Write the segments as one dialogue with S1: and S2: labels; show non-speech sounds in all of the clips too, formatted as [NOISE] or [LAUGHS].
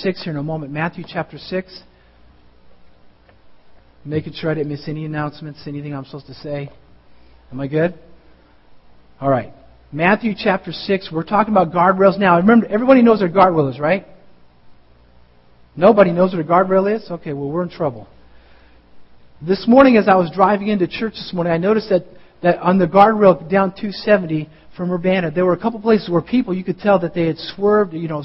S1: 6 here in a moment. Matthew chapter 6. Making sure I didn't miss any announcements, anything I'm supposed to say. Am I good? All right. Matthew chapter 6. We're talking about guardrails now. Remember, everybody knows what a guardrail is, right? Nobody knows what a guardrail is? Okay, well, we're in trouble. This morning, as I was driving into church this morning, I noticed that, that on the guardrail down 270, from Urbana, there were a couple places where people, you could tell that they had swerved, you know,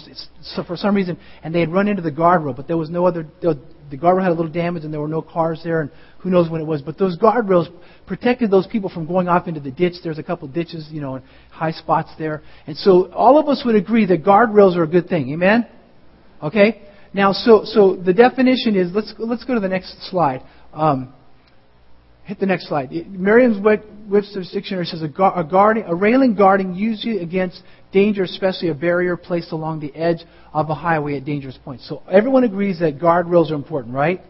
S1: for some reason, and they had run into the guardrail, but there was no other, the guardrail had a little damage and there were no cars there, and who knows when it was. But those guardrails protected those people from going off into the ditch. There's a couple ditches, you know, and high spots there. And so all of us would agree that guardrails are a good thing. Amen? Okay? Now, so, so the definition is, let's, let's go to the next slide. Um, hit the next slide. Merriam's Webster's dictionary says a, a, guarding, a railing guarding usually against danger, especially a barrier placed along the edge of a highway at dangerous points. So everyone agrees that guardrails are important, right?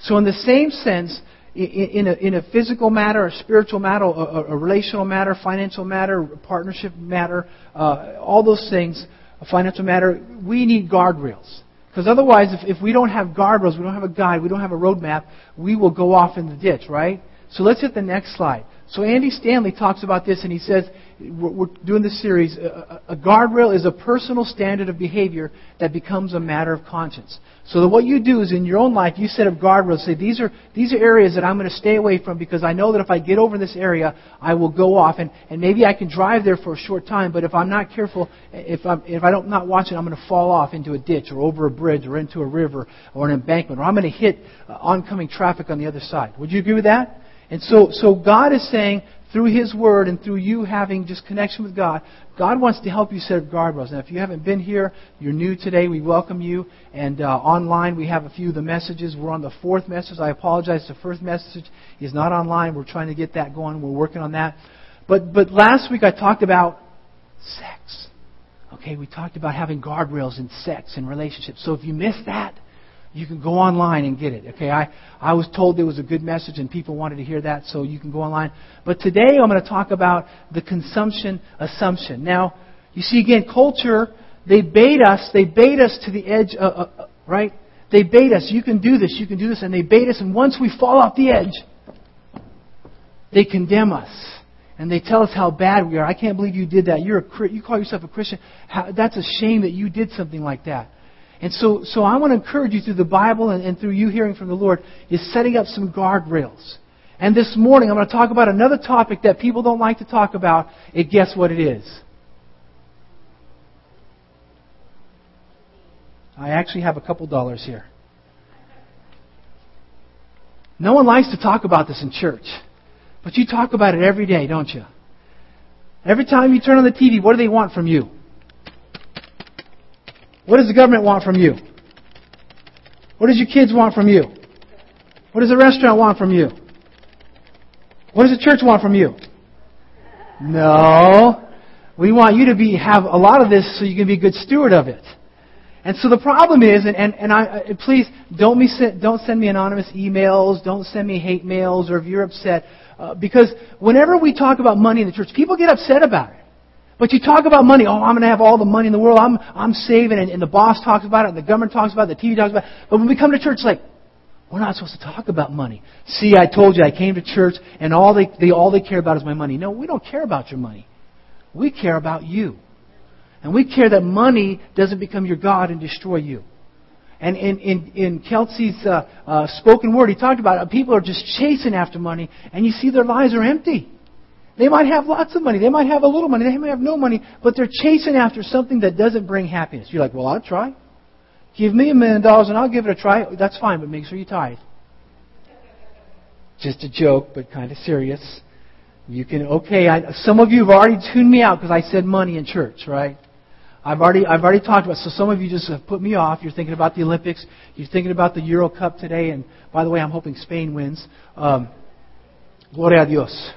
S1: So in the same sense, in, in, a, in a, physical matter, a spiritual matter, a, a relational matter, financial matter, partnership matter, uh, all those things, a financial matter, we need guardrails. Because otherwise, if, if we don't have guardrails, we don't have a guide, we don't have a roadmap, we will go off in the ditch, right? So let's hit the next slide. So Andy Stanley talks about this, and he says, we're doing this series, a, guardrail is a personal standard of behavior that becomes a matter of conscience. So that what you do is in your own life, you set up guardrails. Say, these are, these are areas that I'm going to stay away from because I know that if I get over this area, I will go off. And, and maybe I can drive there for a short time, but if I'm not careful, if, I'm, if I don't not watch it, I'm going to fall off into a ditch or over a bridge or into a river or an embankment, or I'm going to hit uh, oncoming traffic on the other side. Would you agree with that? And so, so God is saying, through His Word and through you having just connection with God, God wants to help you set guardrails. Now, if you haven't been here, you're new today, we welcome you. And uh, online, we have a few of the messages. We're on the fourth message. I apologize. The first message is not online. We're trying to get that going. We're working on that. But, but last week, I talked about sex. Okay, we talked about having guardrails in sex and relationships. So if you missed that, you can go online and get it. Okay, I, I was told there was a good message and people wanted to hear that, so you can go online. But today I'm going to talk about the consumption assumption. Now, you see again, culture, they bait us, they bait us to the edge, of, uh, uh, right? They bait us. You can do this, you can do this, and they bait us, and once we fall off the edge, they condemn us. And they tell us how bad we are. I can't believe you did that. You're a, you call yourself a Christian. How, that's a shame that you did something like that. And so, so I want to encourage you through the Bible and, and through you hearing from the Lord is setting up some guardrails. And this morning I'm going to talk about another topic that people don't like to talk about. And guess what it is? I actually have a couple dollars here. No one likes to talk about this in church. But you talk about it every day, don't you? Every time you turn on the TV, what do they want from you? What does the government want from you? What does your kids want from you? What does the restaurant want from you? What does the church want from you? No. We want you to be have a lot of this so you can be a good steward of it. And so the problem is, and, and, and I, please don't, me, don't send me anonymous emails, don't send me hate mails, or if you're upset, uh, because whenever we talk about money in the church, people get upset about it. But you talk about money. Oh, I'm going to have all the money in the world. I'm, I'm saving. And, and the boss talks about it. And the government talks about it. The TV talks about it. But when we come to church, it's like, we're not supposed to talk about money. See, I told you I came to church and all they, they, all they care about is my money. No, we don't care about your money. We care about you. And we care that money doesn't become your God and destroy you. And in, in, in Kelsey's uh, uh, spoken word, he talked about it. people are just chasing after money, and you see their lives are empty. They might have lots of money. They might have a little money. They might have no money, but they're chasing after something that doesn't bring happiness. You're like, well, I'll try. Give me a million dollars and I'll give it a try. That's fine, but make sure you tithe. Just a joke, but kind of serious. You can, okay, I, some of you have already tuned me out because I said money in church, right? I've already, I've already talked about, so some of you just have put me off. You're thinking about the Olympics. You're thinking about the Euro Cup today, and by the way, I'm hoping Spain wins. Um, gloria a Dios.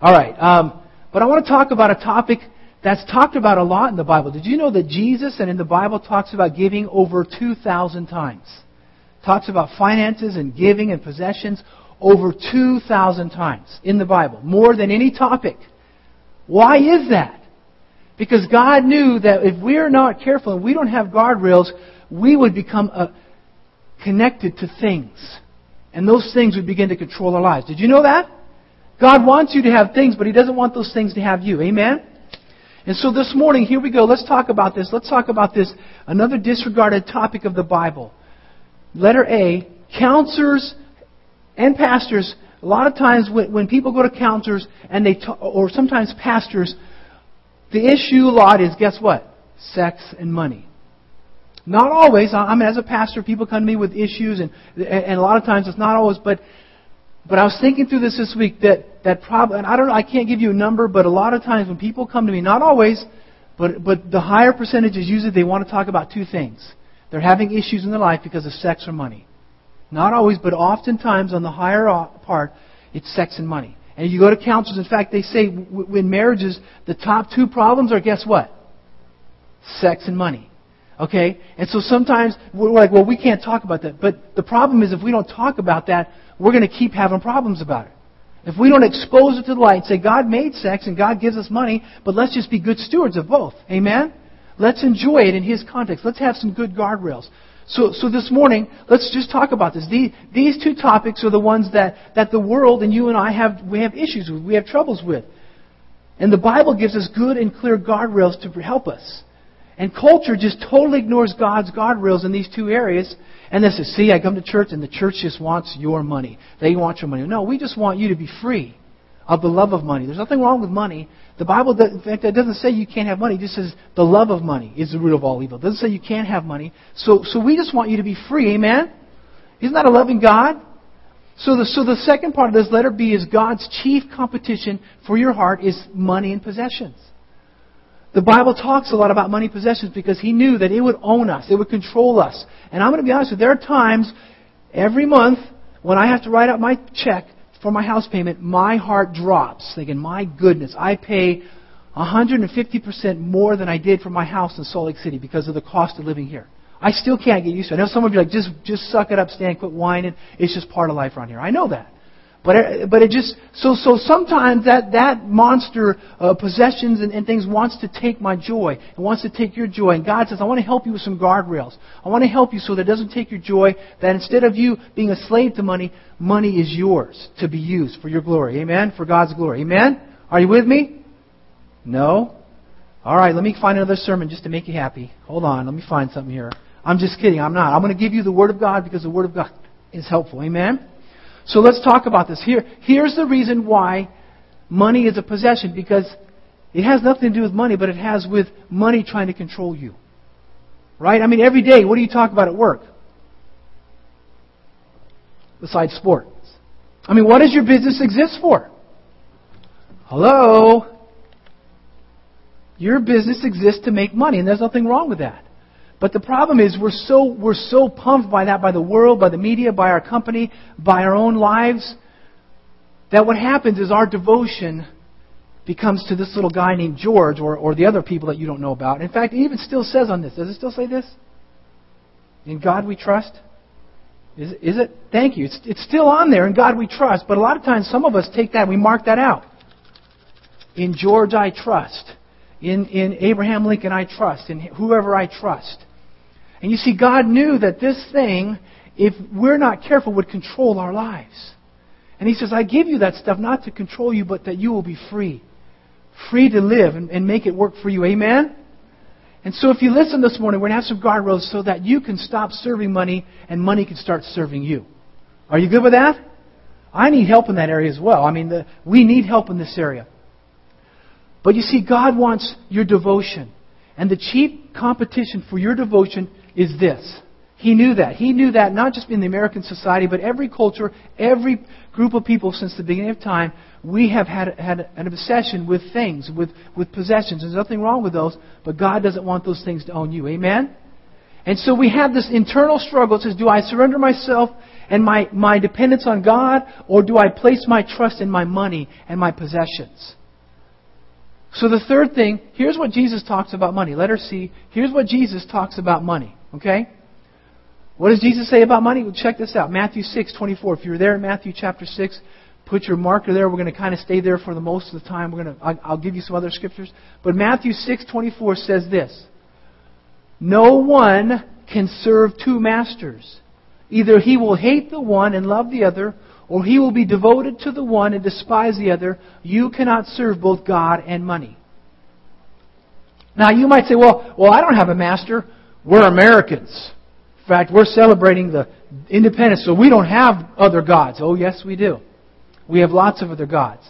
S1: All right. Um, but I want to talk about a topic that's talked about a lot in the Bible. Did you know that Jesus and in the Bible talks about giving over 2,000 times? Talks about finances and giving and possessions over 2,000 times in the Bible. More than any topic. Why is that? Because God knew that if we're not careful and we don't have guardrails, we would become uh, connected to things. And those things would begin to control our lives. Did you know that? God wants you to have things, but He doesn't want those things to have you. Amen? And so this morning, here we go. Let's talk about this. Let's talk about this, another disregarded topic of the Bible. Letter A, counselors and pastors, a lot of times when, when people go to counselors and they, talk, or sometimes pastors, the issue a lot is, guess what? Sex and money. Not always. I mean, as a pastor, people come to me with issues, and, and a lot of times it's not always, but but I was thinking through this this week that that problem, and I don't know, I can't give you a number, but a lot of times when people come to me, not always, but but the higher percentage is usually they want to talk about two things. They're having issues in their life because of sex or money. Not always, but oftentimes on the higher part, it's sex and money. And you go to counselors. In fact, they say in marriages, the top two problems are guess what? Sex and money. Okay? And so sometimes we're like, well, we can't talk about that. But the problem is if we don't talk about that, we're going to keep having problems about it. If we don't expose it to the light and say, God made sex and God gives us money, but let's just be good stewards of both. Amen? Let's enjoy it in His context. Let's have some good guardrails. So, so this morning, let's just talk about this. These, these two topics are the ones that, that the world and you and I have, we have issues with, we have troubles with. And the Bible gives us good and clear guardrails to help us. And culture just totally ignores God's guardrails in these two areas. And they say, see, I come to church and the church just wants your money. They want your money. No, we just want you to be free of the love of money. There's nothing wrong with money. The Bible, in fact, it doesn't say you can't have money. It just says the love of money is the root of all evil. It doesn't say you can't have money. So, so we just want you to be free. Amen? Isn't that a loving God? So the, so the second part of this letter B is God's chief competition for your heart is money and possessions. The Bible talks a lot about money possessions because he knew that it would own us, it would control us. And I'm going to be honest with you, there are times every month when I have to write out my check for my house payment, my heart drops, thinking, my goodness, I pay 150% more than I did for my house in Salt Lake City because of the cost of living here. I still can't get used to it. I know some of you are like, just, just suck it up, Stan, quit whining. It's just part of life around here. I know that. But it, but it just so so sometimes that that monster uh, possessions and, and things wants to take my joy. It wants to take your joy. And God says, I want to help you with some guardrails. I want to help you so that it doesn't take your joy. That instead of you being a slave to money, money is yours to be used for your glory. Amen. For God's glory. Amen. Are you with me? No. All right. Let me find another sermon just to make you happy. Hold on. Let me find something here. I'm just kidding. I'm not. I'm going to give you the Word of God because the Word of God is helpful. Amen. So let's talk about this. Here, here's the reason why money is a possession because it has nothing to do with money, but it has with money trying to control you. Right? I mean, every day, what do you talk about at work? Besides sports. I mean, what does your business exist for? Hello? Your business exists to make money, and there's nothing wrong with that. But the problem is we're so, we're so pumped by that, by the world, by the media, by our company, by our own lives, that what happens is our devotion becomes to this little guy named George or, or the other people that you don't know about. In fact, it even still says on this. Does it still say this? In God we trust? Is, is it? Thank you. It's, it's still on there. In God we trust. But a lot of times some of us take that we mark that out. In George I trust. In, in Abraham Lincoln I trust. In whoever I trust. And you see, God knew that this thing, if we're not careful, would control our lives. And He says, I give you that stuff not to control you, but that you will be free. Free to live and, and make it work for you. Amen? And so if you listen this morning, we're going to have some guardrails so that you can stop serving money and money can start serving you. Are you good with that? I need help in that area as well. I mean, the, we need help in this area. But you see, God wants your devotion. And the cheap competition for your devotion is this. He knew that. He knew that not just in the American society, but every culture, every group of people since the beginning of time, we have had, had an obsession with things, with, with possessions. There's nothing wrong with those, but God doesn't want those things to own you. Amen? And so we have this internal struggle. It says, do I surrender myself and my, my dependence on God, or do I place my trust in my money and my possessions? So the third thing, here's what Jesus talks about money. Let Letter C, here's what Jesus talks about money. Okay? What does Jesus say about money? Well, check this out. Matthew 6, 24. If you're there in Matthew chapter 6, put your marker there. We're going to kind of stay there for the most of the time. We're going to, I'll give you some other scriptures. But Matthew 6, 24 says this. No one can serve two masters. Either he will hate the one and love the other, or he will be devoted to the one and despise the other. You cannot serve both God and money. Now you might say, well, well, I don't have a master. We're Americans. In fact, we're celebrating the independence, so we don't have other gods. Oh, yes, we do. We have lots of other gods.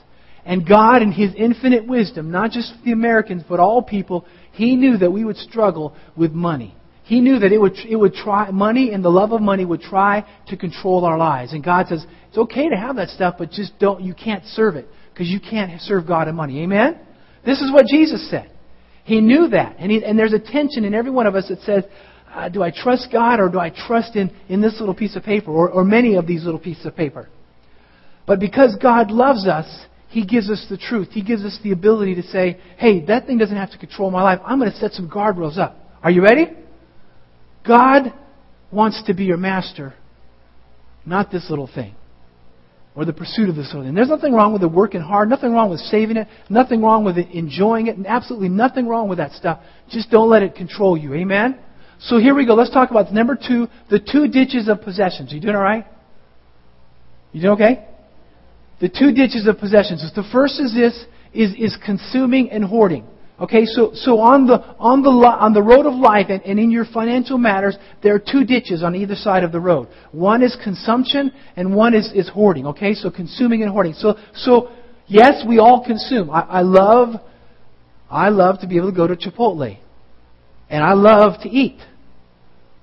S1: And God, in His infinite wisdom, not just the Americans, but all people, He knew that we would struggle with money. He knew that it would, it would try, money and the love of money would try to control our lives. And God says, it's okay to have that stuff, but just don't, you can't serve it. Because you can't serve God and money. Amen? This is what Jesus said. He knew that. And, he, and there's a tension in every one of us that says, uh, do I trust God or do I trust in, in this little piece of paper or, or many of these little pieces of paper? But because God loves us, He gives us the truth. He gives us the ability to say, hey, that thing doesn't have to control my life. I'm going to set some guardrails up. Are you ready? God wants to be your master, not this little thing or the pursuit of this little thing. There's nothing wrong with it working hard, nothing wrong with saving it, nothing wrong with it enjoying it, and absolutely nothing wrong with that stuff. Just don't let it control you. Amen? So here we go. Let's talk about number two, the two ditches of possessions. You doing all right? You doing okay? The two ditches of possessions. The first is this, is, is consuming and hoarding. Okay, so, so on the, on the, on the road of life and, and in your financial matters, there are two ditches on either side of the road. One is consumption and one is, is hoarding. Okay, so consuming and hoarding. So, so yes, we all consume. I, I love, I love to be able to go to Chipotle. And I love to eat.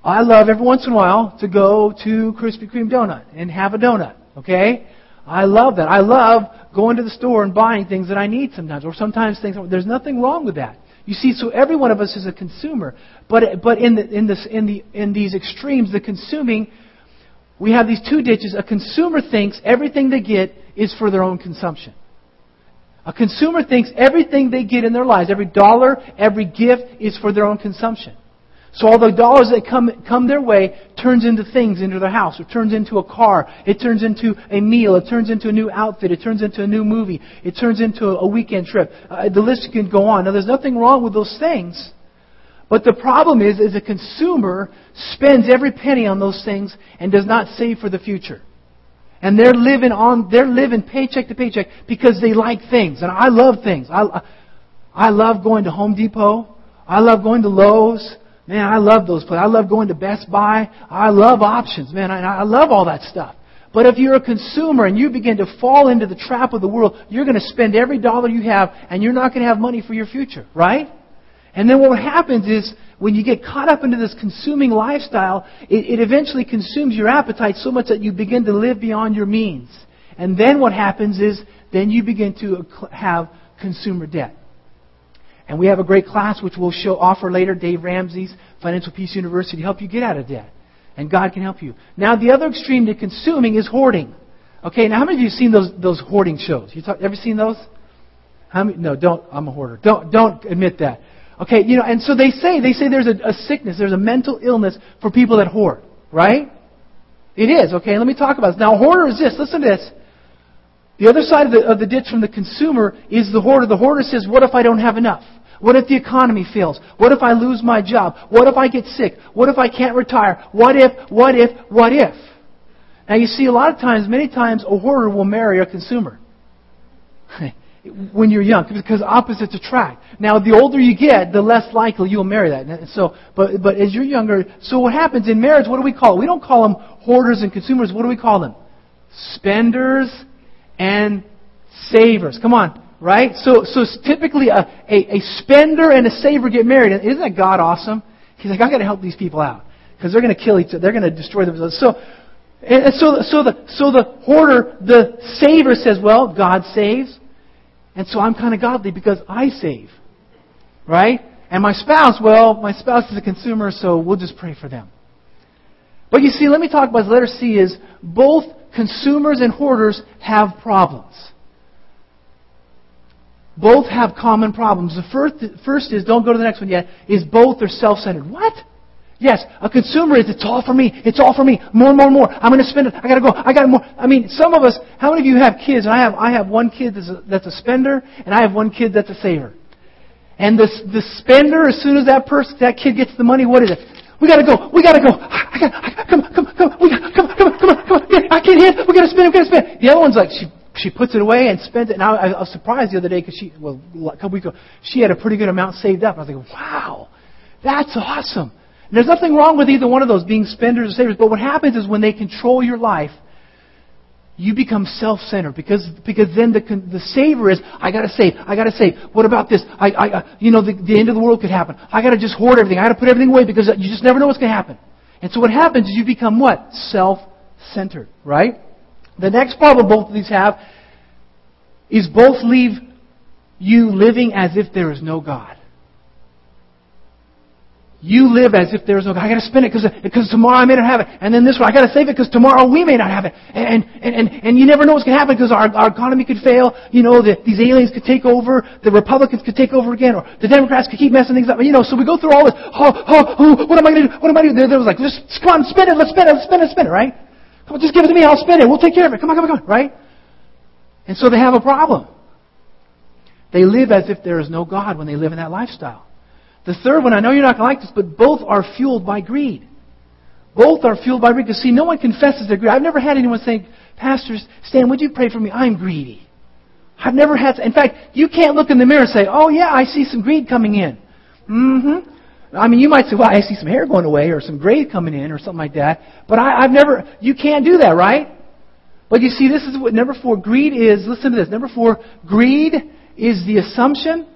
S1: I love every once in a while to go to Krispy Kreme donut and have a donut. Okay? I love that. I love going to the store and buying things that I need sometimes, or sometimes things. There's nothing wrong with that. You see, so every one of us is a consumer, but but in the in this in the in these extremes, the consuming, we have these two ditches. A consumer thinks everything they get is for their own consumption. A consumer thinks everything they get in their lives, every dollar, every gift, is for their own consumption. So all the dollars that come, come their way turns into things into their house. It turns into a car. It turns into a meal. It turns into a new outfit. It turns into a new movie. It turns into a weekend trip. Uh, the list can go on. Now there's nothing wrong with those things. But the problem is, is a consumer spends every penny on those things and does not save for the future. And they're living on, they're living paycheck to paycheck because they like things. And I love things. I, I love going to Home Depot. I love going to Lowe's. Man, I love those places. I love going to Best Buy. I love options. Man, I, I love all that stuff. But if you're a consumer and you begin to fall into the trap of the world, you're going to spend every dollar you have and you're not going to have money for your future, right? And then what happens is when you get caught up into this consuming lifestyle, it, it eventually consumes your appetite so much that you begin to live beyond your means. And then what happens is then you begin to have consumer debt. And we have a great class which we'll show offer later, Dave Ramsey's Financial Peace University, to help you get out of debt. And God can help you. Now, the other extreme to consuming is hoarding. Okay, now how many of you have seen those, those hoarding shows? You talk, ever seen those? How many? No, don't. I'm a hoarder. Don't, don't admit that. Okay, you know, and so they say, they say there's a, a sickness, there's a mental illness for people that hoard, right? It is, okay, let me talk about this. Now, hoarder is this, listen to this. The other side of the, of the ditch from the consumer is the hoarder. The hoarder says, what if I don't have enough? What if the economy fails? What if I lose my job? What if I get sick? What if I can't retire? What if, what if, what if? Now you see, a lot of times, many times, a hoarder will marry a consumer. [LAUGHS] when you're young, because opposites attract. Now, the older you get, the less likely you'll marry that. And So, but, but as you're younger, so what happens in marriage, what do we call it? We don't call them hoarders and consumers. What do we call them? Spenders and savers. Come on, right? So, so typically a, a, a spender and a saver get married. Isn't that God awesome? He's like, I've got to help these people out because they're going to kill each other. They're going to destroy themselves. So, and so, so the so the hoarder, the saver says, well, God saves, and so I'm kind of godly because I save, right? And my spouse, well, my spouse is a consumer, so we'll just pray for them. But you see, let me talk about the letter C is both consumers and hoarders have problems. Both have common problems. The first, first is, don't go to the next one yet, is both are self-centered. What? Yes, a consumer is, it's all for me, it's all for me, more more more. I'm going to spend it, I got to go, I got more. I mean, some of us, how many of you have kids? I have, I have one kid that's a, that's a spender, and I have one kid that's a saver. And the, the spender, as soon as that person, that kid gets the money, what is it? We gotta go. We gotta go. I got, I, come, come, come. We got, come, come, come, come. I can't hit. We gotta spin. We gotta spin. The other one's like she she puts it away and spends it. And I, I was surprised the other day because she well a couple weeks ago she had a pretty good amount saved up. I was like, wow, that's awesome. And there's nothing wrong with either one of those being spenders or savers. But what happens is when they control your life, you become self-centered because because then the the saver is I got to save, I got to save. What about this? I, I uh, you know the, the end of the world could happen. I got to just hoard everything. I got to put everything away because uh, you just never know what's to happen. And so what happens is you become what self-centered, right? The next problem both of these have is both leave you living as if there is no God. You live as if there is no God. I got to spend it because tomorrow I may not have it, and then this one I got to save it because tomorrow we may not have it, and and and and you never know what's going to happen because our our economy could fail. You know, the, these aliens could take over, the Republicans could take over again, or the Democrats could keep messing things up. You know, so we go through all this. Oh, oh, oh what am I going to do? What am I going to do? There was like, just come on, spend it. Let's spend it. Let's spend it. Spend it. Right? Come on, just give it to me. I'll spend it. We'll take care of it. Come on, come on, come on. Right? And so they have a problem. They live as if there is no God when they live in that lifestyle. The third one, I know you're not going to like this, but both are fueled by greed. Both are fueled by greed. Because see, no one confesses their greed. I've never had anyone say, Pastor Stan, would you pray for me? I'm greedy. I've never had, in fact, you can't look in the mirror and say, oh yeah, I see some greed coming in. Mm-hmm. I mean, you might say, well, I see some hair going away or some gray coming in or something like that. But I, I've never, you can't do that, right? But you see, this is what number four, greed is, listen to this. Number four, greed is the assumption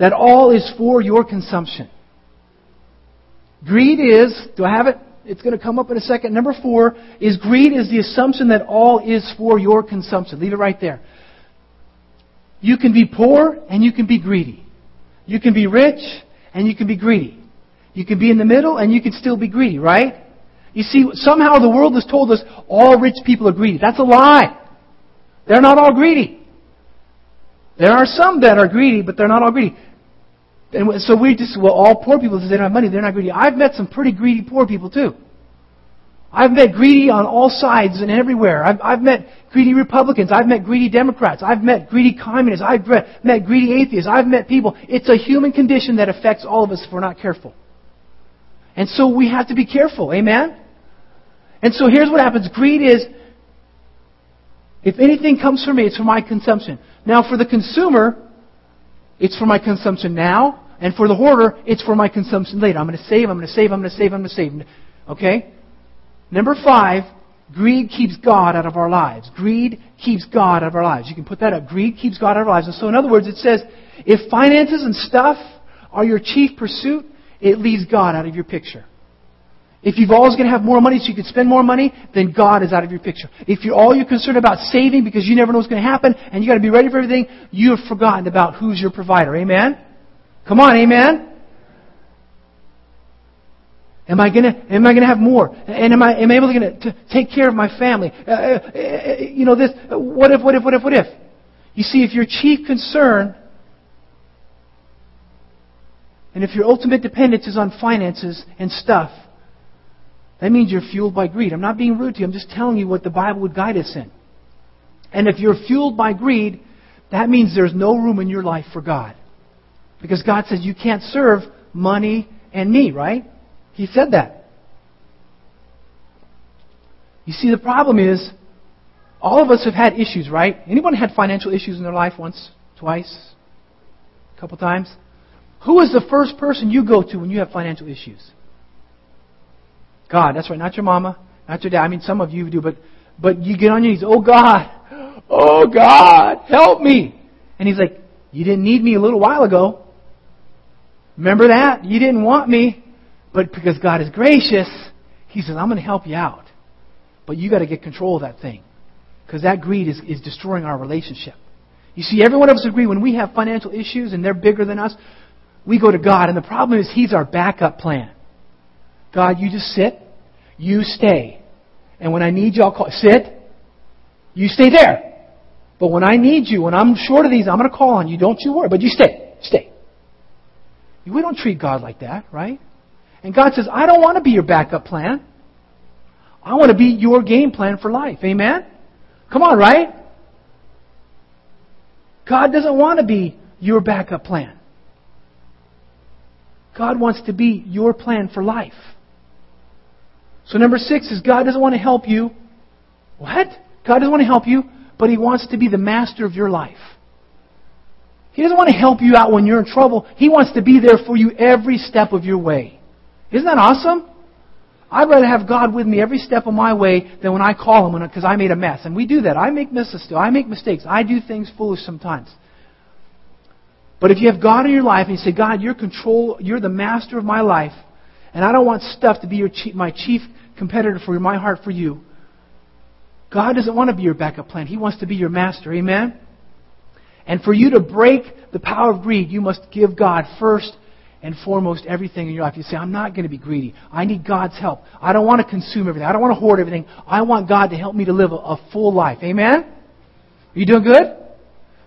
S1: that all is for your consumption. Greed is, do I have it? It's going to come up in a second. Number four is greed is the assumption that all is for your consumption. Leave it right there. You can be poor and you can be greedy. You can be rich and you can be greedy. You can be in the middle and you can still be greedy, right? You see, somehow the world has told us all rich people are greedy. That's a lie. They're not all greedy. There are some that are greedy, but they're not all greedy. And so we just, well, all poor people, they don't have money, they're not greedy. I've met some pretty greedy poor people too. I've met greedy on all sides and everywhere. I've, I've met greedy Republicans. I've met greedy Democrats. I've met greedy communists. I've met greedy atheists. I've met people. It's a human condition that affects all of us if we're not careful. And so we have to be careful. Amen? And so here's what happens. Greed is, if anything comes from me, it's for my consumption. Now for the consumer, it's for my consumption now, and for the hoarder, it's for my consumption later. I'm going to save, I'm going to save, I'm going to save, I'm going to save. Okay? Number five, greed keeps God out of our lives. Greed keeps God out of our lives. You can put that up. Greed keeps God out of our lives. And so, in other words, it says, if finances and stuff are your chief pursuit, it leaves God out of your picture. If you've always going to have more money so you can spend more money, then God is out of your picture. If you're all you're concerned about saving because you never know what's going to happen and you got to be ready for everything, you have forgotten about who's your provider. Amen? Come on, amen? Am I gonna am I gonna have more? And am I am I able to, to take care of my family? Uh, uh, uh, you know this. What if? What if? What if? What if? You see, if your chief concern and if your ultimate dependence is on finances and stuff, that means you're fueled by greed. I'm not being rude to you. I'm just telling you what the Bible would guide us in. And if you're fueled by greed, that means there's no room in your life for God. Because God says you can't serve money and me, right? He said that. You see, the problem is, all of us have had issues, right? Anyone had financial issues in their life once, twice, a couple times? Who is the first person you go to when you have financial issues? God. That's right. Not your mama, not your dad. I mean, some of you do, but, but you get on your knees. Oh God. Oh God. Help me. And he's like, you didn't need me a little while ago. Remember that? You didn't want me. But because God is gracious, he says, I'm going to help you out. But you got to get control of that thing. Because that greed is, is destroying our relationship. You see, every one of us agree when we have financial issues and they're bigger than us, we go to God. And the problem is, He's our backup plan. God, you just sit, you stay. And when I need you, I'll call. Sit, you stay there. But when I need you, when I'm short of these, I'm going to call on you. Don't you worry. But you stay. Stay. We don't treat God like that, right? And God says, I don't want to be your backup plan. I want to be your game plan for life. Amen? Come on, right? God doesn't want to be your backup plan. God wants to be your plan for life. So number six is God doesn't want to help you. What? God doesn't want to help you, but He wants to be the master of your life. He doesn't want to help you out when you're in trouble. He wants to be there for you every step of your way. Isn't that awesome? I'd rather have God with me every step of my way than when I call Him because I made a mess. And we do that. I make mistakes still. I make mistakes. I do things foolish sometimes. But if you have God in your life and you say, God, you're control, you're the master of my life, and I don't want stuff to be your chief, my chief competitor for my heart for you. God doesn't want to be your backup plan. He wants to be your master. Amen? And for you to break the power of greed, you must give God first and foremost everything in your life. You say, I'm not going to be greedy. I need God's help. I don't want to consume everything. I don't want to hoard everything. I want God to help me to live a, a full life. Amen? Are you doing good?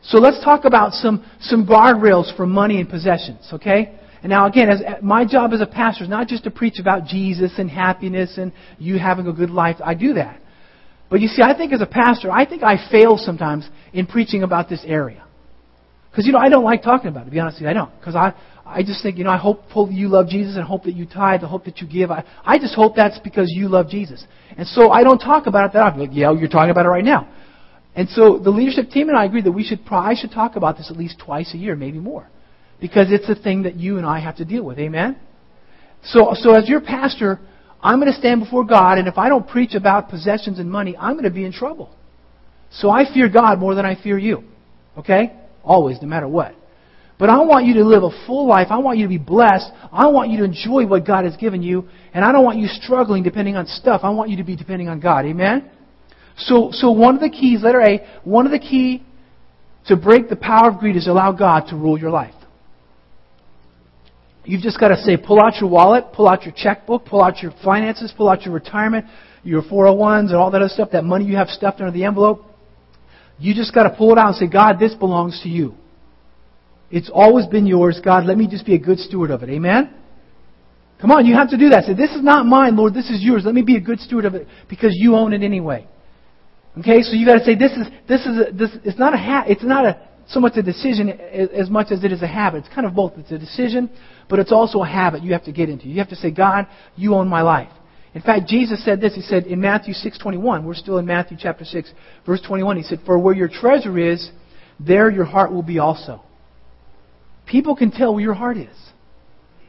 S1: So let's talk about some, some guardrails for money and possessions, okay? And now again, as, my job as a pastor is not just to preach about Jesus and happiness and you having a good life. I do that. But you see, I think as a pastor, I think I fail sometimes in preaching about this area. Because, you know, I don't like talking about it, to be honest with you. I don't. Because I, I just think, you know, I hope, you love Jesus and hope that you tithe, I hope that you give. I, I just hope that's because you love Jesus. And so I don't talk about it that often. Like, yeah, you're talking about it right now. And so the leadership team and I agree that we should, I should talk about this at least twice a year, maybe more. Because it's a thing that you and I have to deal with. Amen? So, so as your pastor, I'm going to stand before God, and if I don't preach about possessions and money, I'm going to be in trouble. So I fear God more than I fear you. Okay? Always, no matter what. But I want you to live a full life. I want you to be blessed. I want you to enjoy what God has given you. And I don't want you struggling depending on stuff. I want you to be depending on God. Amen? So, so one of the keys, letter A, one of the key to break the power of greed is allow God to rule your life. You've just got to say, pull out your wallet, pull out your checkbook, pull out your finances, pull out your retirement, your 401s, and all that other stuff, that money you have stuffed under the envelope. You just got to pull it out and say, God, this belongs to you. It's always been yours. God, let me just be a good steward of it. Amen? Come on, you have to do that. Say, this is not mine, Lord. This is yours. Let me be a good steward of it because you own it anyway. Okay, so you got to say this is this is a, this. It's not a ha- It's not a so much a decision as much as it is a habit. It's kind of both. It's a decision, but it's also a habit you have to get into. You have to say, God, you own my life. In fact, Jesus said this. He said in Matthew 6:21. We're still in Matthew chapter 6, verse 21. He said, "For where your treasure is, there your heart will be also." People can tell where your heart is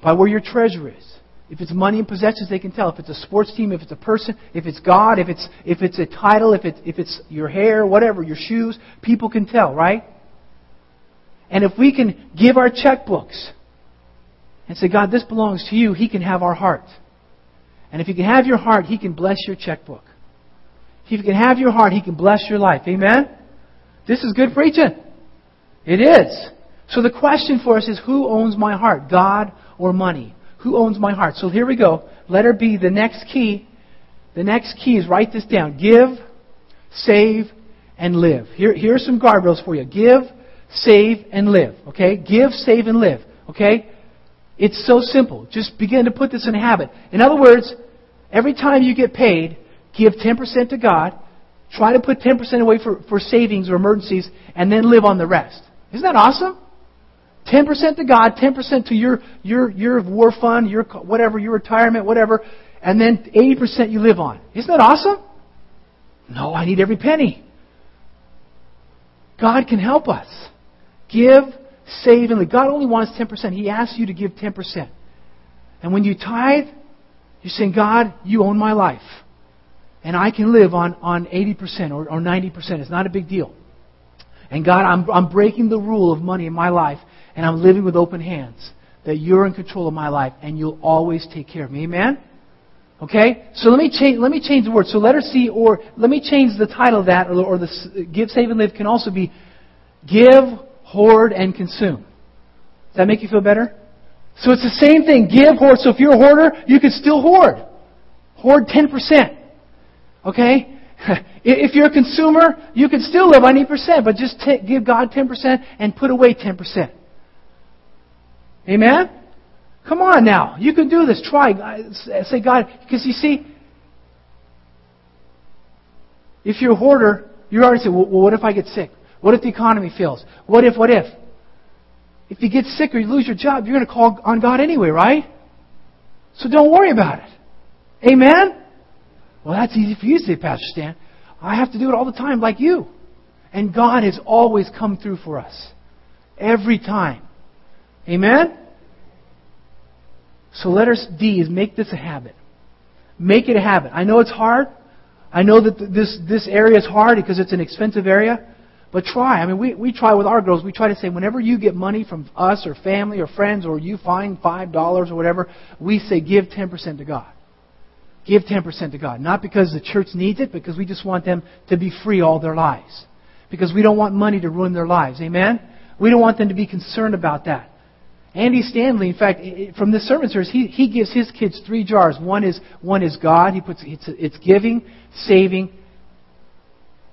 S1: by where your treasure is. If it's money and possessions, they can tell. If it's a sports team, if it's a person, if it's God, if it's if it's a title, if it's if it's your hair, whatever, your shoes, people can tell, right? And if we can give our checkbooks and say, God, this belongs to you, He can have our heart. And if He can have your heart, He can bless your checkbook. If He can have your heart, He can bless your life. Amen? This is good preaching. It is. So the question for us is who owns my heart, God or money? Who owns my heart? So here we go. Letter B, the next key. The next key is write this down. Give, save, and live. Here, here are some guardrails for you. Give, save, and live. Okay? Give, save, and live. Okay? It's so simple. Just begin to put this in habit. In other words, every time you get paid, give 10% to God. Try to put 10% away for, for savings or emergencies, and then live on the rest. Isn't that awesome? 10% to God, 10% to your, your, your war fund, your whatever, your retirement, whatever, and then 80% you live on. Isn't that awesome? No, I need every penny. God can help us. Give, live. God only wants 10%. He asks you to give 10%. And when you tithe, you're saying, God, you own my life. And I can live on, on 80% or, or 90%. It's not a big deal. And God, I'm, I'm breaking the rule of money in my life and I'm living with open hands. That you're in control of my life and you'll always take care of me. Amen? Okay? So let me change, let me change the word. So letter C, or let me change the title of that, or, or the give, save, and live can also be give, hoard, and consume. Does that make you feel better? So it's the same thing. Give, hoard. So if you're a hoarder, you can still hoard. Hoard 10%. Okay? [LAUGHS] If you're a consumer, you can still live on 8%, but just t- give God 10% and put away 10%. Amen? Come on now. You can do this. Try. Say, God, because you see, if you're a hoarder, you're already say, well, what if I get sick? What if the economy fails? What if, what if? if you get sick or you lose your job, you're going to call on God anyway, right? So don't worry about it. Amen? Well, that's easy for you to say, Pastor Stan. I have to do it all the time, like you. And God has always come through for us. Every time. Amen? So letter D is make this a habit. Make it a habit. I know it's hard. I know that this, this area is hard because it's an expensive area. But try. I mean, we, we try with our girls. We try to say whenever you get money from us or family or friends or you find $5 or whatever, we say give 10% to God. Give 10% to God. Not because the church needs it, because we just want them to be free all their lives. Because we don't want money to ruin their lives. Amen? We don't want them to be concerned about that. Andy Stanley, in fact, from this sermon series, he, he gives his kids three jars. One is, one is God. He puts, it's, it's giving, saving,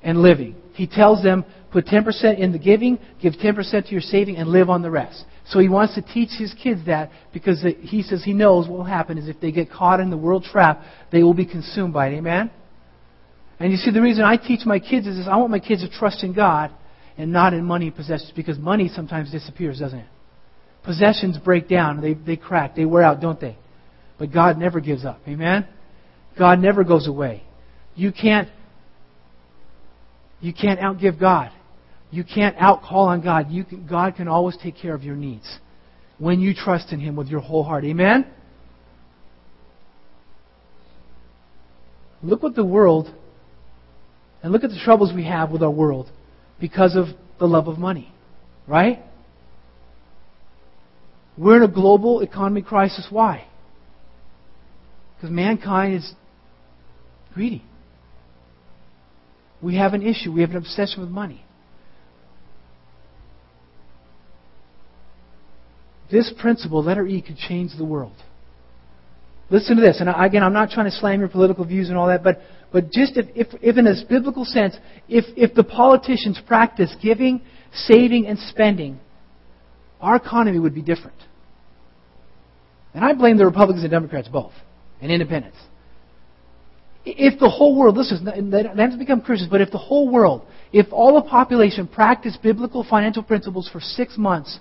S1: and living. He tells them, put 10% in the giving, give 10% to your saving, and live on the rest. So he wants to teach his kids that because he says he knows what will happen is if they get caught in the world trap, they will be consumed by it. Amen? And you see, the reason I teach my kids is this I want my kids to trust in God and not in money and possessions because money sometimes disappears, doesn't it? Possessions break down, they, they crack, they wear out, don't they? But God never gives up. Amen? God never goes away. You can't you can't outgive God. You can't outcall on God. Can, God can always take care of your needs when you trust in Him with your whole heart. Amen? Look what the world and look at the troubles we have with our world because of the love of money. Right? We're in a global economy crisis. Why? Because mankind is greedy. We have an issue. We have an obsession with money. This principle, letter E, could change the world. Listen to this. And again, I'm not trying to slam your political views and all that, but, but just if, if, if in a biblical sense, if, if the politicians practice giving, saving, and spending, our economy would be different. And I blame the Republicans and Democrats both, and independents. If the whole world, listen, they don't become Christians, but if the whole world, if all the population practiced biblical financial principles for six months,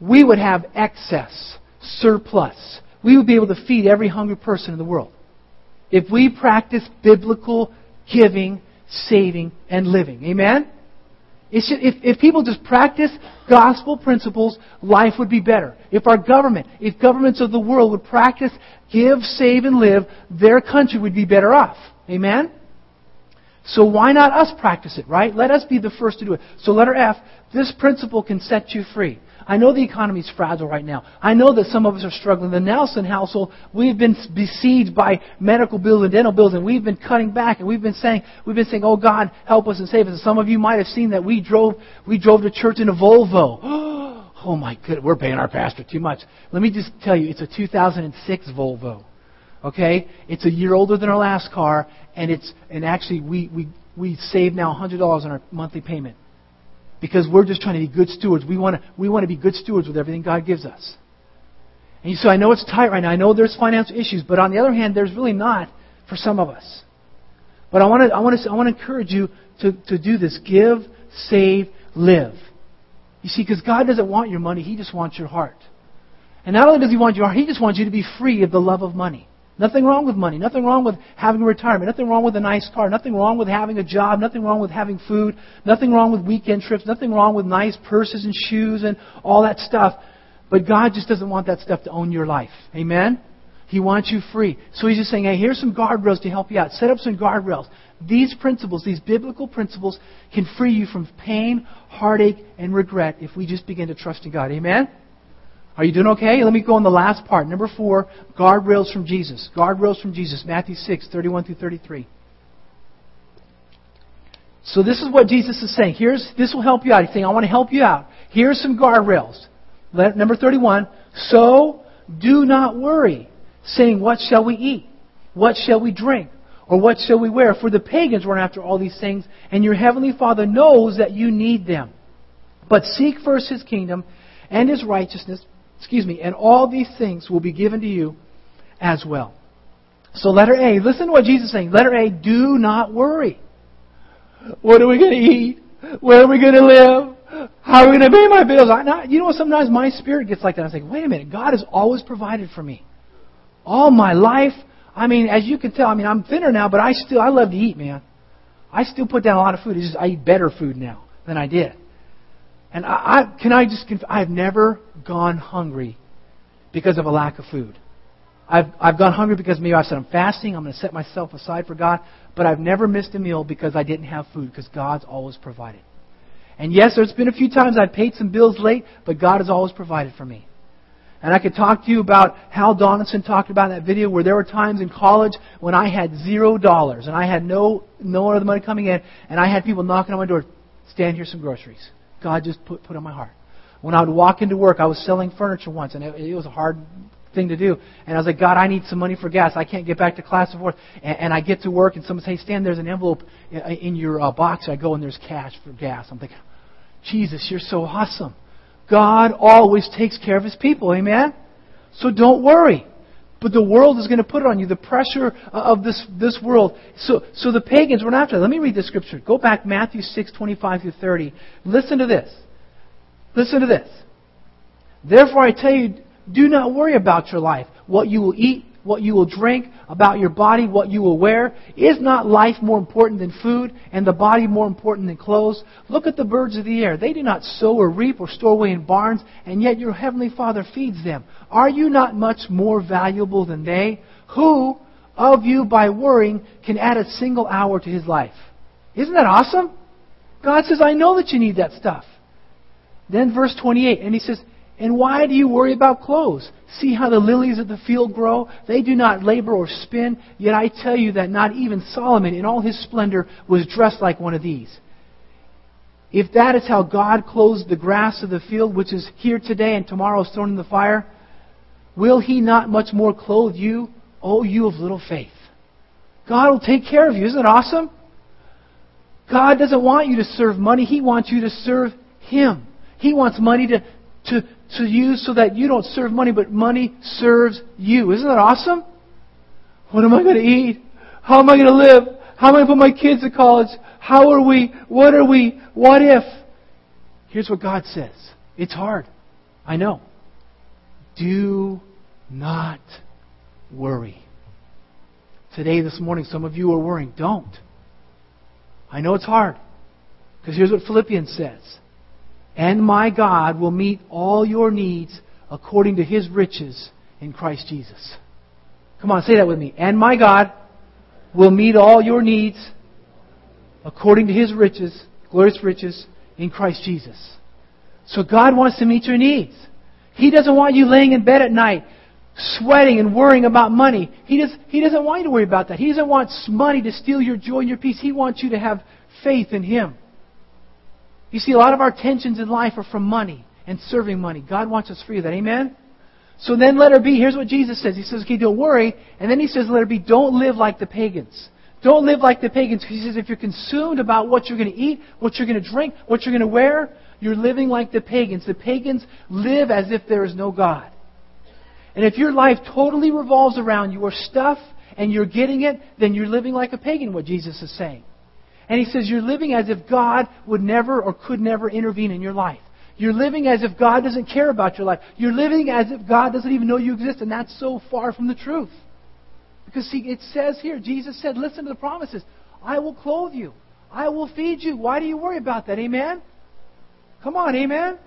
S1: we would have excess, surplus. We would be able to feed every hungry person in the world. If we practice biblical giving, saving, and living. Amen? Just, if, if people just practice gospel principles, life would be better. If our government, if governments of the world would practice give, save, and live, their country would be better off. Amen? So why not us practice it, right? Let us be the first to do it. So letter F, this principle can set you free. I know the economy is fragile right now. I know that some of us are struggling. The Nelson household, we've been besieged by medical bills and dental bills, and we've been cutting back, and we've been saying, we've been saying, "Oh God, help us and save us." And some of you might have seen that we drove, we drove to church in a Volvo. [GASPS] Oh my goodness, we're paying our pastor too much. Let me just tell you, it's a 2006 Volvo. Okay, it's a year older than our last car, and it's and actually we we we save now $100 on our monthly payment because we're just trying to be good stewards. We want to, we want to be good stewards with everything God gives us. And so I know it's tight right now. I know there's financial issues, but on the other hand, there's really not for some of us. But I want to, I want to, I want to encourage you to, to do this. Give, save, live. You see, because God doesn't want your money, He just wants your heart. And not only does He want your heart, He just wants you to be free of the love of money. Nothing wrong with money. Nothing wrong with having a retirement. Nothing wrong with a nice car. Nothing wrong with having a job. Nothing wrong with having food. Nothing wrong with weekend trips. Nothing wrong with nice purses and shoes and all that stuff. But God just doesn't want that stuff to own your life. Amen? He wants you free. So He's just saying, hey, here's some guardrails to help you out. Set up some guardrails. These principles, these biblical principles, can free you from pain, heartache, and regret if we just begin to trust in God. Amen? Are you doing okay? Let me go on the last part. Number four, guardrails from Jesus. Guardrails from Jesus. Matthew 6, 31 through 33. So this is what Jesus is saying. Here's, this will help you out. He's saying, I want to help you out. Here's some guardrails. Number 31. So do not worry, saying, What shall we eat? What shall we drink? Or what shall we wear? For the pagans run after all these things, and your heavenly Father knows that you need them. But seek first his kingdom and his righteousness, Excuse me. And all these things will be given to you as well. So letter A, listen to what Jesus is saying. Letter A, do not worry. What are we going to eat? Where are we going to live? How are we going to pay my bills? I, not, you know, sometimes my spirit gets like that. I was like, wait a minute. God has always provided for me. All my life. I mean, as you can tell, I mean, I'm thinner now, but I still, I love to eat, man. I still put down a lot of food. It's just I eat better food now than I did. And I, I can I just I've never gone hungry because of a lack of food. I've I've gone hungry because maybe I said I'm fasting. I'm going to set myself aside for God. But I've never missed a meal because I didn't have food because God's always provided. And yes, there's been a few times I've paid some bills late, but God has always provided for me. And I could talk to you about how Donaldson talked about that video where there were times in college when I had zero dollars and I had no no other money coming in and I had people knocking on my door, stand here some groceries. God just put put on my heart. When I would walk into work, I was selling furniture once and it, it was a hard thing to do. And I was like, God, I need some money for gas. I can't get back to class forth. And, and I get to work and someone says, hey, Stan, there's an envelope in your uh, box. I go and there's cash for gas. I'm thinking, Jesus, you're so awesome. God always takes care of His people. Amen? So don't worry. But the world is going to put it on you, the pressure uh, of this, this world. So, so the pagans were after. Let me read the scripture. Go back Matthew 6, 25 through 30. Listen to this. Listen to this. Therefore I tell you, do not worry about your life, what you will eat, what you will drink, about your body, what you will wear. Is not life more important than food, and the body more important than clothes? Look at the birds of the air. They do not sow or reap or store away in barns, and yet your heavenly Father feeds them. Are you not much more valuable than they? Who of you, by worrying, can add a single hour to his life? Isn't that awesome? God says, I know that you need that stuff. Then verse 28, and he says, and why do you worry about clothes? See how the lilies of the field grow? They do not labor or spin. Yet I tell you that not even Solomon in all his splendor was dressed like one of these. If that is how God clothes the grass of the field, which is here today and tomorrow is thrown in the fire, will he not much more clothe you, O you of little faith? God will take care of you. Isn't it awesome? God doesn't want you to serve money. He wants you to serve Him. He wants money to, to, to use so that you don't serve money, but money serves you. Isn't that awesome? What am I going to eat? How am I going to live? How am I going to put my kids to college? How are we? What are we? What if? Here's what God says. It's hard. I know. Do not worry. Today, this morning, some of you are worrying. Don't. I know it's hard. Because here's what Philippians says and my God will meet all your needs according to his riches in Christ Jesus. Come on, say that with me. And my God will meet all your needs according to his riches, glorious riches in Christ Jesus. So God wants to meet your needs. He doesn't want you laying in bed at night sweating and worrying about money. He, does, he doesn't want you to worry about that. He doesn't want money to steal your joy and your peace. He wants you to have faith in Him. You see, a lot of our tensions in life are from money and serving money. God wants us free of that. Amen? So then let her be. Here's what Jesus says. He says, okay, don't worry. And then he says, let her be. Don't live like the pagans. Don't live like the pagans. He says, if you're consumed about what you're going to eat, what you're going to drink, what you're going to wear, you're living like the pagans. The pagans live as if there is no God. And if your life totally revolves around your stuff and you're getting it, then you're living like a pagan, what Jesus is saying. And he says you're living as if God would never or could never intervene in your life. You're living as if God doesn't care about your life. You're living as if God doesn't even know you exist, and that's so far from the truth. Because see, it says here, Jesus said, listen to the promises. I will clothe you. I will feed you. Why do you worry about that? Amen? Come on, amen?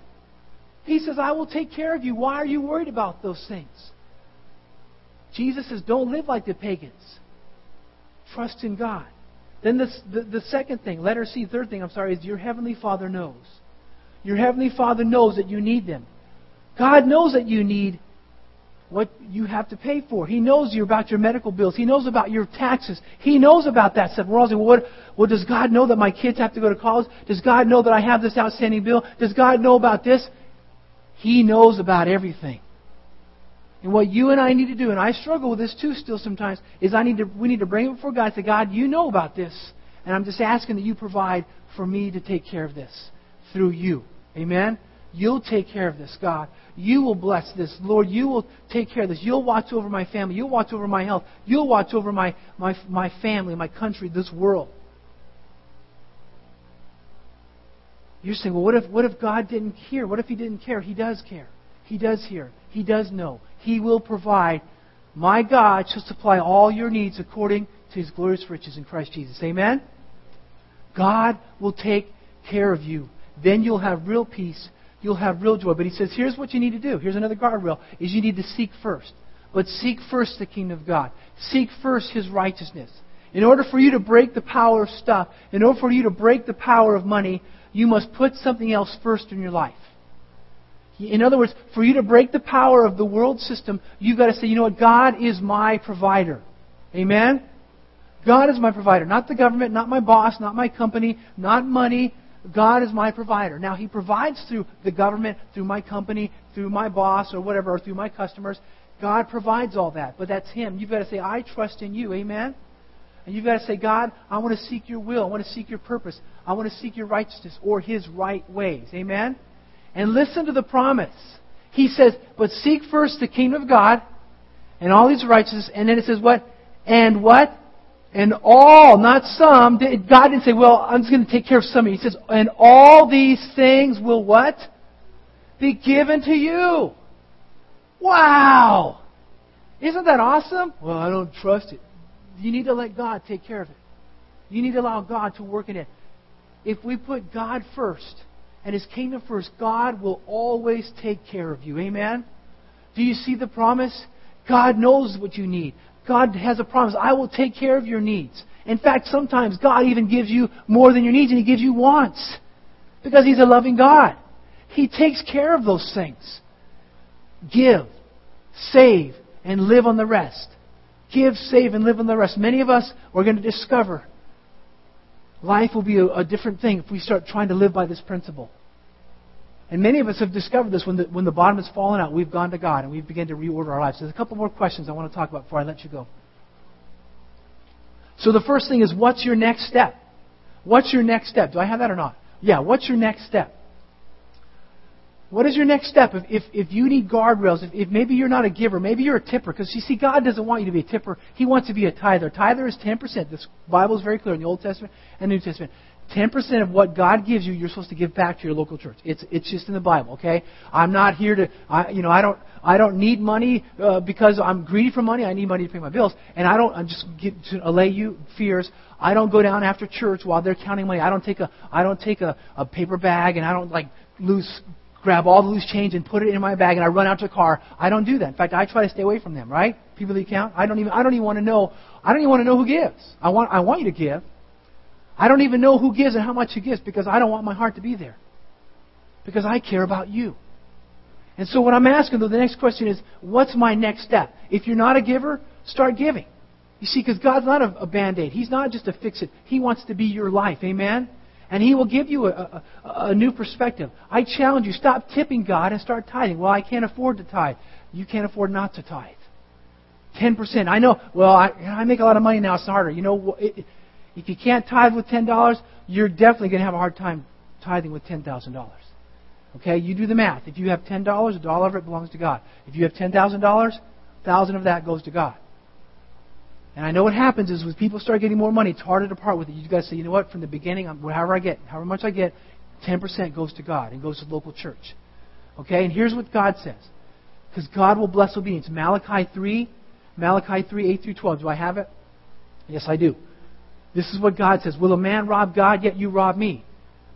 S1: He says, I will take care of you. Why are you worried about those things? Jesus says, don't live like the pagans. Trust in God. Then the, the, second thing, letter C, third thing, I'm sorry, is your Heavenly Father knows. Your Heavenly Father knows that you need them. God knows that you need what you have to pay for. He knows you about your medical bills. He knows about your taxes. He knows about that stuff. We're all saying, well, what, well, does God know that my kids have to go to college? Does God know that I have this outstanding bill? Does God know about this? He knows about everything. And what you and I need to do, and I struggle with this too still sometimes, is I need to, we need to bring it before God and say, God, you know about this. And I'm just asking that you provide for me to take care of this through you. Amen? You'll take care of this, God. You will bless this. Lord, you will take care of this. You'll watch over my family. You'll watch over my health. You'll watch over my, my, my family, my country, this world. You're saying, well, what if, what if God didn't care? What if He didn't care? He does care. He does hear. He does know. He will provide. My God shall supply all your needs according to His glorious riches in Christ Jesus. Amen? God will take care of you. Then you'll have real peace. You'll have real joy. But He says, here's what you need to do. Here's another guardrail, is you need to seek first. But seek first the kingdom of God. Seek first His righteousness. In order for you to break the power of stuff, in order for you to break the power of money, you must put something else first in your life. In other words, for you to break the power of the world system, you've got to say, you know what? God is my provider. Amen? God is my provider. Not the government, not my boss, not my company, not money. God is my provider. Now, He provides through the government, through my company, through my boss, or whatever, or through my customers. God provides all that. But that's Him. You've got to say, I trust in you. Amen? And you've got to say, God, I want to seek your will. I want to seek your purpose. I want to seek your righteousness or his right ways. Amen? And listen to the promise. He says, but seek first the kingdom of God and all his righteousness. And then it says what? And what? And all, not some. God didn't say, well, I'm just going to take care of some. He says, and all these things will what? Be given to you. Wow! Isn't that awesome? Well, I don't trust it. You need to let God take care of it. You need to allow God to work in it. If we put God first and His kingdom first, God will always take care of you. Amen? Do you see the promise? God knows what you need. God has a promise. I will take care of your needs. In fact, sometimes God even gives you more than your needs and He gives you wants. Because He's a loving God. He takes care of those things. Give, save, and live on the rest. Give, save, and live on the rest. Many of us are going to discover life will be a, a, different thing if we start trying to live by this principle. And many of us have discovered this when the, when the bottom has fallen out. We've gone to God and we've begun to reorder our lives. There's a couple more questions I want to talk about before I let you go. So the first thing is, what's your next step? What's your next step? Do I have that or not? Yeah, what's your next step? What is your next step? If, if, if you need guardrails, if, if maybe you're not a giver, maybe you're a tipper, because you see, God doesn't want you to be a tipper. He wants to be a tither. Tither is 10%. The Bible is very clear in the Old Testament and New Testament. 10% of what God gives you, you're supposed to give back to your local church. It's, it's just in the Bible, okay? I'm not here to, I, you know, I don't, I don't need money uh, because I'm greedy for money. I need money to pay my bills. And I don't, I'm just get, to allay you fears. I don't go down after church while they're counting money. I don't take a, I don't take a, a paper bag and I don't like lose grab all the loose change and put it in my bag and I run out to the car. I don't do that. In fact, I try to stay away from them, right? People that count. I don't even I don't even want to know I don't even want to know who gives. I want I want you to give. I don't even know who gives and how much who gives because I don't want my heart to be there. Because I care about you. And so what I'm asking though, the next question is, what's my next step? If you're not a giver, start giving. You see, because God's not a, a band-aid. He's not just a fix-it. He wants to be your life. Amen? And He will give you a, a, a, new perspective. I challenge you, stop tipping God and start tithing. Well, I can't afford to tithe. You can't afford not to tithe. 10%. I know, well, I, I make a lot of money now, it's harder. You know, if you can't tithe with $10, you're definitely going to have a hard time tithing with $10,000. Okay, you do the math. If you have $10, a dollar of it belongs to God. If you have $10,000, a thousand of that goes to God. And I know what happens is when people start getting more money, it's harder to part with it. You to say, you know what? From the beginning, however I get, however much I get, 10% goes to God and goes to the local church. Okay? And here's what God says. Because God will bless obedience. Malachi 3, Malachi 3, 8 through 12. Do I have it? Yes, I do. This is what God says. Will a man rob God, yet you rob me?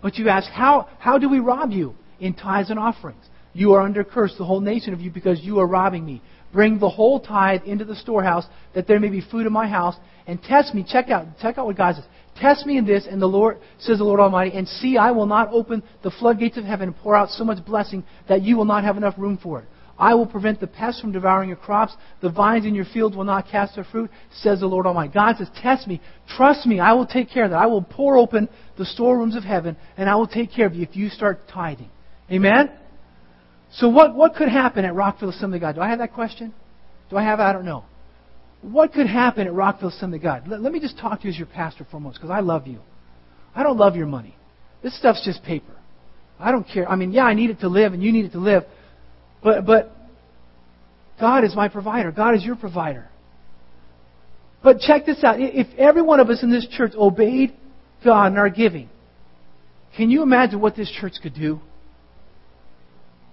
S1: But you ask, how, how do we rob you? In tithes and offerings. You are under curse, the whole nation of you, because you are robbing me. Bring the whole tithe into the storehouse, that there may be food in my house, and test me. Check out, check out what God says. Test me in this, and the Lord says the Lord Almighty, and see, I will not open the floodgates of heaven and pour out so much blessing that you will not have enough room for it. I will prevent the pests from devouring your crops. The vines in your fields will not cast their fruit, says the Lord Almighty. God says, Test me. Trust me. I will take care of that. I will pour open the storerooms of heaven, and I will take care of you if you start tithing. Amen? So what, what could happen at Rockville Assembly God? Do I have that question? Do I have? I don't know. What could happen at Rockville Assembly God? Let, let me just talk to you as your pastor for a moment because I love you. I don't love your money. This stuff's just paper. I don't care. I mean, yeah, I need it to live and you need it to live. But, but God is my provider. God is your provider. But check this out. If every one of us in this church obeyed God in our giving, Can you imagine what this church could do?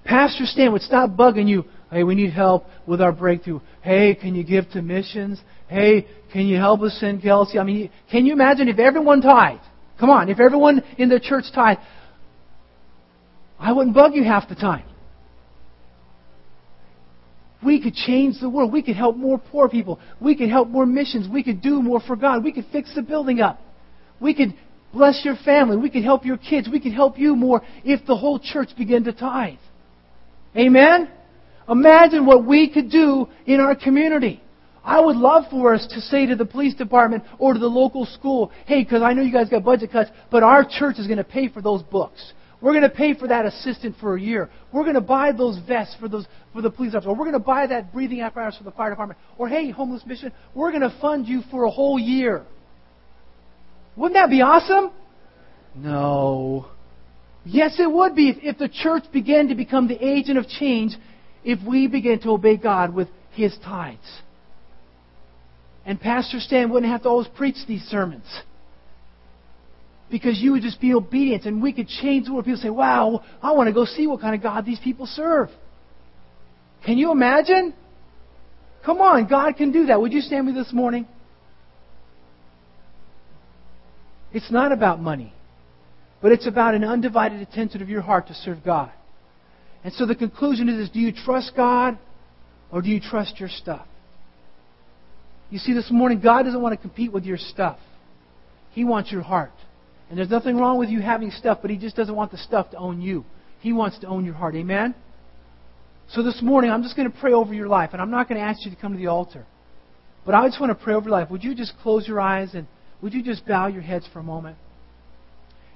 S1: Pastor Stan would stop bugging you. Hey, we need help with our breakthrough. Hey, can you give to missions? Hey, can you help us send Kelsey? I mean, can you imagine if everyone tithed? Come on, if everyone in the church tithed, I wouldn't bug you half the time. We could change the world. We could help more poor people. We could help more missions. We could do more for God. We could fix the building up. We could bless your family. We could help your kids. We could help you more if the whole church began to tithe. Amen? Imagine what we could do in our community. I would love for us to say to the police department or to the local school, hey, because I know you guys got budget cuts, but our church is going to pay for those books. We're going to pay for that assistant for a year. We're going to buy those vests for those for the police officer. Or we're going to buy that breathing apparatus for the fire department. Or hey, homeless mission, we're going to fund you for a whole year. Wouldn't that be awesome? No. Yes, it would be if, if the church began to become the agent of change if we began to obey God with His tithes. And Pastor Stan wouldn't have to always preach these sermons. Because you would just be obedient and we could change the world. People say, wow, I want to go see what kind of God these people serve. Can you imagine? Come on, God can do that. Would you stand with me this morning? It's not about money, but it's about an undivided attention of your heart to serve God. And so the conclusion is do you trust God or do you trust your stuff? You see, this morning, God doesn't want to compete with your stuff. He wants your heart. And there's nothing wrong with you having stuff, but He just doesn't want the stuff to own you. He wants to own your heart. Amen? So this morning, I'm just going to pray over your life, and I'm not going to ask you to come to the altar. But I just want to pray over your life. Would you just close your eyes and would you just bow your heads for a moment?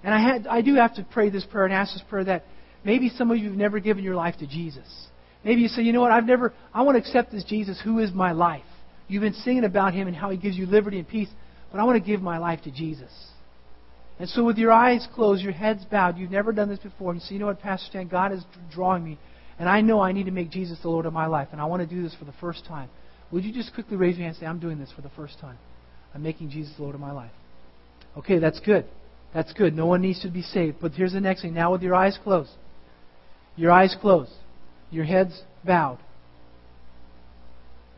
S1: And I, had, I do have to pray this prayer and ask this prayer that maybe some of you have never given your life to Jesus. Maybe you say, you know what, I've never, I want to accept this Jesus who is my life. You've been singing about him and how he gives you liberty and peace, but I want to give my life to Jesus. And so with your eyes closed, your heads bowed, you've never done this before, and you say, you know what, Pastor Stan, God is drawing me, and I know I need to make Jesus the Lord of my life, and I want to do this for the first time. Would you just quickly raise your hand and say, I'm doing this for the first time? I'm making Jesus the Lord of my life. Okay, that's good. That's good. No one needs to be saved. But here's the next thing. Now with your eyes closed. Your eyes closed. Your heads bowed.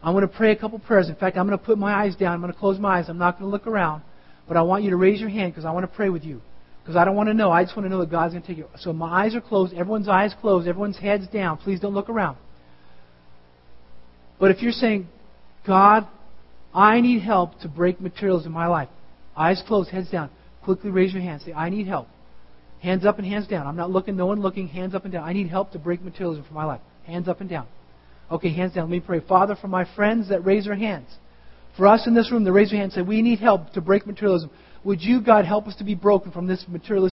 S1: I'm going to pray a couple prayers. In fact, I'm going to put my eyes down. I'm going to close my eyes. I'm not going to look around. But I want you to raise your hand because I want to pray with you. Because I don't want to know. I just want to know that God's going to take you. So my eyes are closed. Everyone's eyes closed. Everyone's heads down. Please don't look around. But if you're saying, God, I need help to break materials in my life. Eyes closed, heads down. Quickly raise your hand. Say, I need help. Hands up and hands down. I'm not looking, no one looking. Hands up and down. I need help to break materialism for my life. Hands up and down. Okay, hands down. Let me pray. Father, for my friends that raise their hands, for us in this room that raise their hands say, we need help to break materialism. Would you, God, help us to be broken from this materialism?